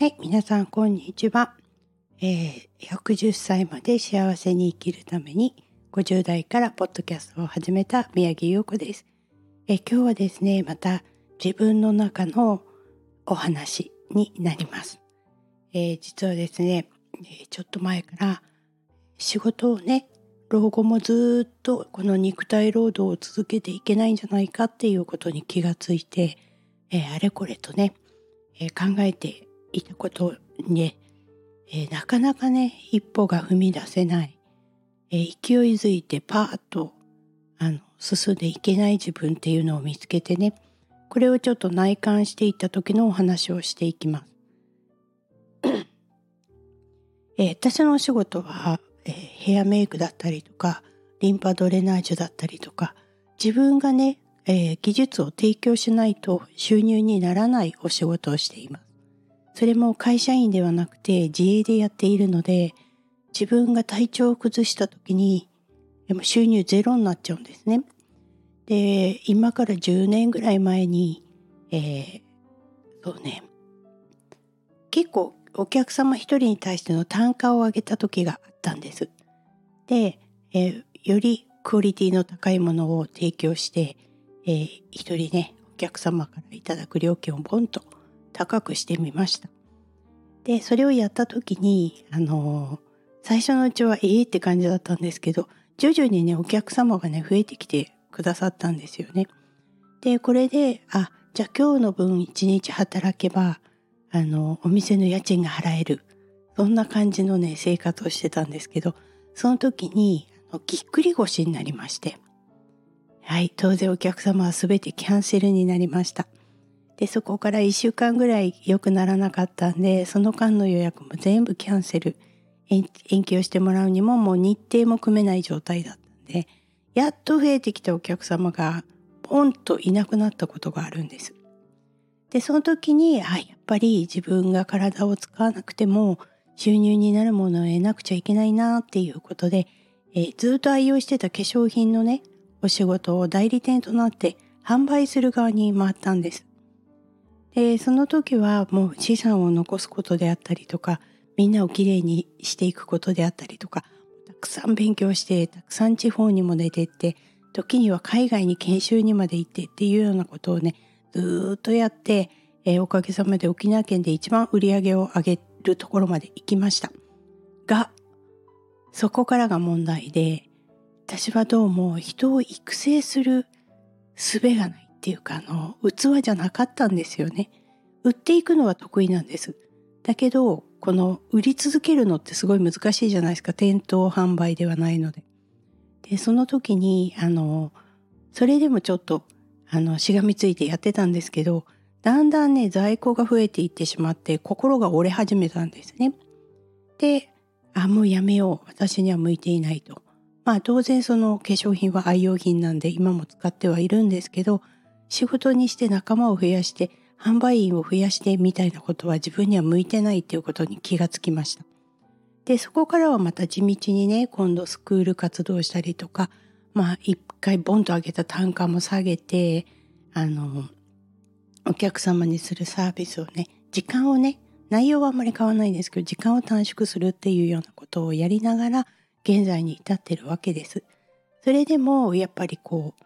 はい、皆さんこんにちは。えー、110歳まで幸せに生きるために50代からポッドキャストを始めた宮城優子です。えー、今日はですね、また自分の中のお話になります。えー、実はですね、えちょっと前から仕事をね、老後もずっとこの肉体労働を続けていけないんじゃないかっていうことに気がついて、えあれこれとね、え考えていたことに、えー、なかなかね一歩が踏み出せない、えー、勢いづいてパーッとあの進んでいけない自分っていうのを見つけてねこれをちょっと内観していった時のお話をしていきます。えー、私のお仕事は、えー、ヘアメイクだったりとかリンパドレナージュだったりとか自分がね、えー、技術を提供しないと収入にならないお仕事をしています。それも会社員ではなくて自営でやっているので自分が体調を崩した時に収入ゼロになっちゃうんですね。で今から10年ぐらい前に、えー、そうね結構お客様一人に対しての単価を上げた時があったんです。で、えー、よりクオリティの高いものを提供して、えー、一人ねお客様からいただく料金をボンと高くしてみました。でそれをやった時にあの最初のうちはええって感じだったんですけど徐々にねお客様がね増えてきてくださったんですよね。でこれであじゃあ今日の分一日働けばあのお店の家賃が払えるそんな感じのね生活をしてたんですけどその時にぎっくり腰になりましてはい当然お客様は全てキャンセルになりました。でそこから1週間ぐらい良くならなかったんでその間の予約も全部キャンセル延期をしてもらうにももう日程も組めない状態だったんでやっと増えてきたお客様がポンといなくなったことがあるんです。でその時にあやっぱり自分が体を使わなくても収入になるものを得なくちゃいけないなっていうことで、えー、ずっと愛用してた化粧品のねお仕事を代理店となって販売する側に回ったんです。でその時はもう資産を残すことであったりとかみんなをきれいにしていくことであったりとかたくさん勉強してたくさん地方にも出てって時には海外に研修にまで行ってっていうようなことをねずっとやって、えー、おかげさまで沖縄県で一番売り上げを上げるところまで行きました。がそこからが問題で私はどうも人を育成する術がない。っていうかあの器じゃなかったんですよね。売っていくのは得意なんです。だけどこの売り続けるのってすごい難しいじゃないですか店頭販売ではないので。でその時にあのそれでもちょっとあのしがみついてやってたんですけどだんだんね在庫が増えていってしまって心が折れ始めたんですね。であもうやめよう私には向いていないと。まあ当然その化粧品は愛用品なんで今も使ってはいるんですけど仕事にして仲間を増やして販売員を増やしてみたいなことは自分には向いてないっていうことに気がつきました。でそこからはまた地道にね今度スクール活動したりとかまあ一回ボンと上げた単価も下げてあのお客様にするサービスをね時間をね内容はあんまり変わらないんですけど時間を短縮するっていうようなことをやりながら現在に至ってるわけです。それでもやっぱりこう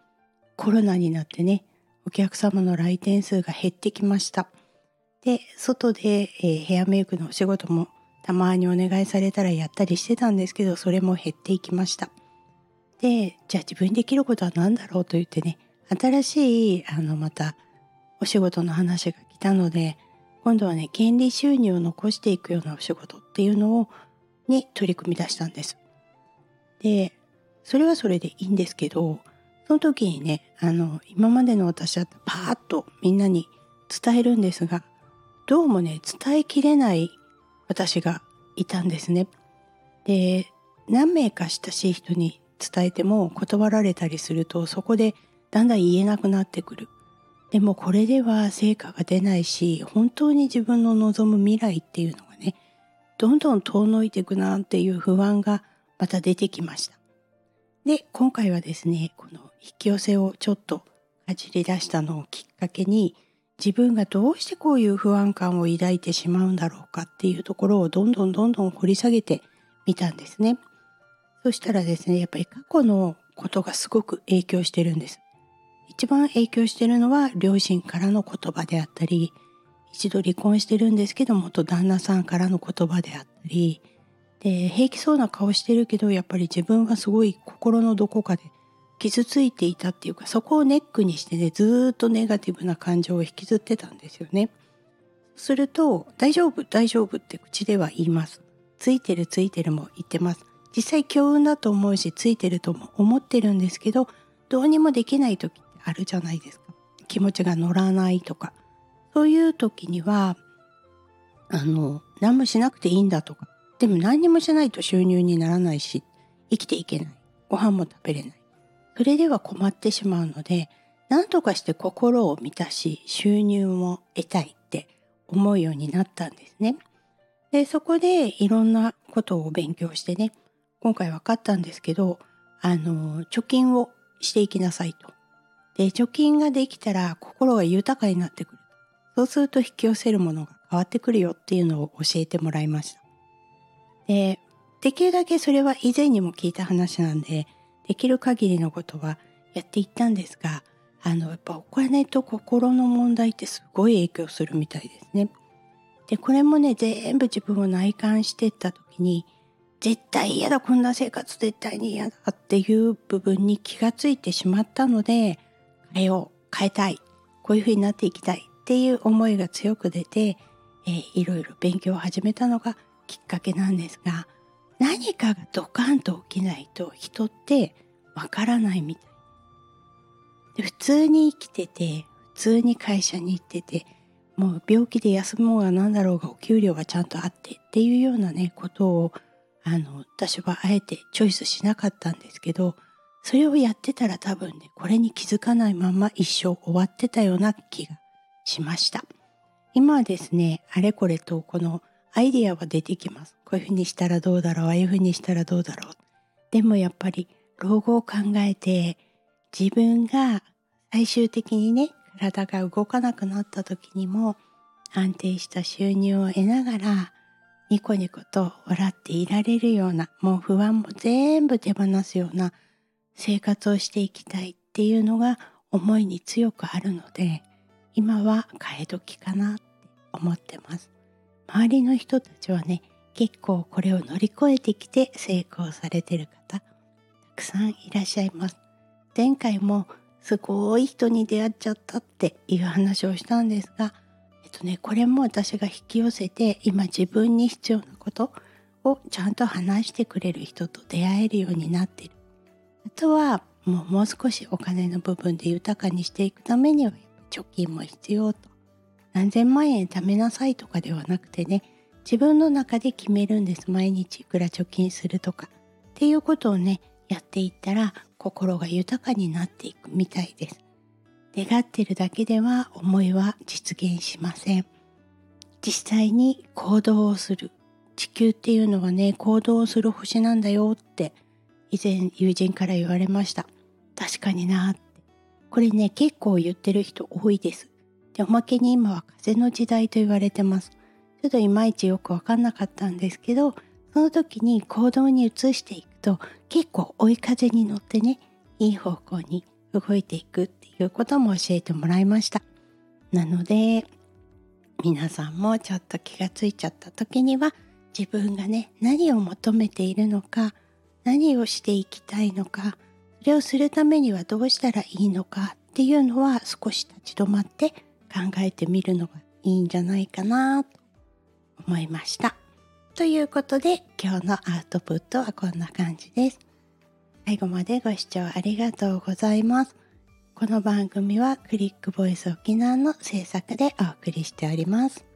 コロナになってねお客様の来店数が減ってきました。で、外で、えー、ヘアメイクのお仕事もたまにお願いされたらやったりしてたんですけど、それも減っていきました。で、じゃあ自分にできることは何だろうと言ってね、新しい、あの、またお仕事の話が来たので、今度はね、権利収入を残していくようなお仕事っていうのを、に取り組み出したんです。で、それはそれでいいんですけど、その時にねあの今までの私はパーッとみんなに伝えるんですがどうもね伝えきれない私がいたんですね。で何名か親しい人に伝えても断られたりするとそこでだんだん言えなくなってくる。でもこれでは成果が出ないし本当に自分の望む未来っていうのがねどんどん遠のいていくなっていう不安がまた出てきました。で今回はですねこの引き寄せをちょっとかじり出したのをきっかけに自分がどうしてこういう不安感を抱いてしまうんだろうかっていうところをどんどんどんどん掘り下げてみたんですね。そしたらですねやっぱり過去のことがすごく影響してるんです。一番影響してるのは両親からの言葉であったり一度離婚してるんですけど元旦那さんからの言葉であったりで平気そうな顔してるけどやっぱり自分はすごい心のどこかで傷ついていたっていうかそこをネックにしてねずっとネガティブな感情を引きずってたんですよね。すると「大丈夫大丈夫」って口では言います。ついてるついてるも言ってます。実際強運だと思うしついてるとも思ってるんですけどどうにもできない時ってあるじゃないですか。気持ちが乗らないとかそういう時にはあの何もしなくていいんだとかでも何にもしないと収入にならないし生きていけないご飯も食べれないそれでは困ってしまうので何とかして心を満たし収入も得たいって思うようになったんですね。でそこでいろんなことを勉強してね今回分かったんですけどあの貯金をしていきなさいと。で貯金ができたら心が豊かになってくる。そうすると引き寄せるものが変わってくるよっていうのを教えてもらいました。でできるだけそれは以前にも聞いた話なんでできる限りのことはやっていったんですがあのやっぱお金と心の問題ってすごい影響するみたいですね。でこれもね全部自分を内観していった時に絶対嫌だこんな生活絶対に嫌だっていう部分に気がついてしまったので変えよう変えたいこういう風になっていきたいっていう思いが強く出て、えー、いろいろ勉強を始めたのがきっかけなんですが何かがドカンと起きないと人ってわからないみたい。で普通に生きてて普通に会社に行っててもう病気で休もうが何だろうがお給料がちゃんとあってっていうようなねことをあの私はあえてチョイスしなかったんですけどそれをやってたら多分ねこれに気づかないまま一生終わってたような気がしました。今はですねあれこれとこのアイディアは出てきます。こういうふうにしたらどうだろうああいうふうにしたらどうだろう。でもやっぱり老後を考えて自分が最終的にね体が動かなくなった時にも安定した収入を得ながらニコニコと笑っていられるようなもう不安も全部手放すような生活をしていきたいっていうのが思いに強くあるので今は替え時かなって思ってます。周りの人たちはね結構これを乗り越えてきて成功されてる方たくさんいらっしゃいます。前回もすごい人に出会っちゃったっていう話をしたんですがえっとねこれも私が引き寄せて今自分に必要なことをちゃんと話してくれる人と出会えるようになってる。あとはもうもう少しお金の部分で豊かにしていくためには貯金も必要と。何千万円貯めなさいとかではなくてね自分の中で決めるんです。毎日いくら貯金するとか。っていうことをねやっていったら心が豊かになっていくみたいです。願ってるだけでは思いは実現しません。実際に行動をする。地球っていうのはね行動をする星なんだよって以前友人から言われました。確かになって。これね結構言ってる人多いです。でおまけに今は風の時代と言われてます。ちょっといまいちよく分かんなかったんですけどその時に行動に移していくと結構追い風に乗ってねいい方向に動いていくっていうことも教えてもらいました。なので皆さんもちょっと気がついちゃった時には自分がね何を求めているのか何をしていきたいのかそれをするためにはどうしたらいいのかっていうのは少し立ち止まって考えてみるのがいいんじゃないかな。と思いました。ということで今日のアウトプットはこんな感じです。最後までご視聴ありがとうございます。この番組はクリックボイス沖縄の制作でお送りしております。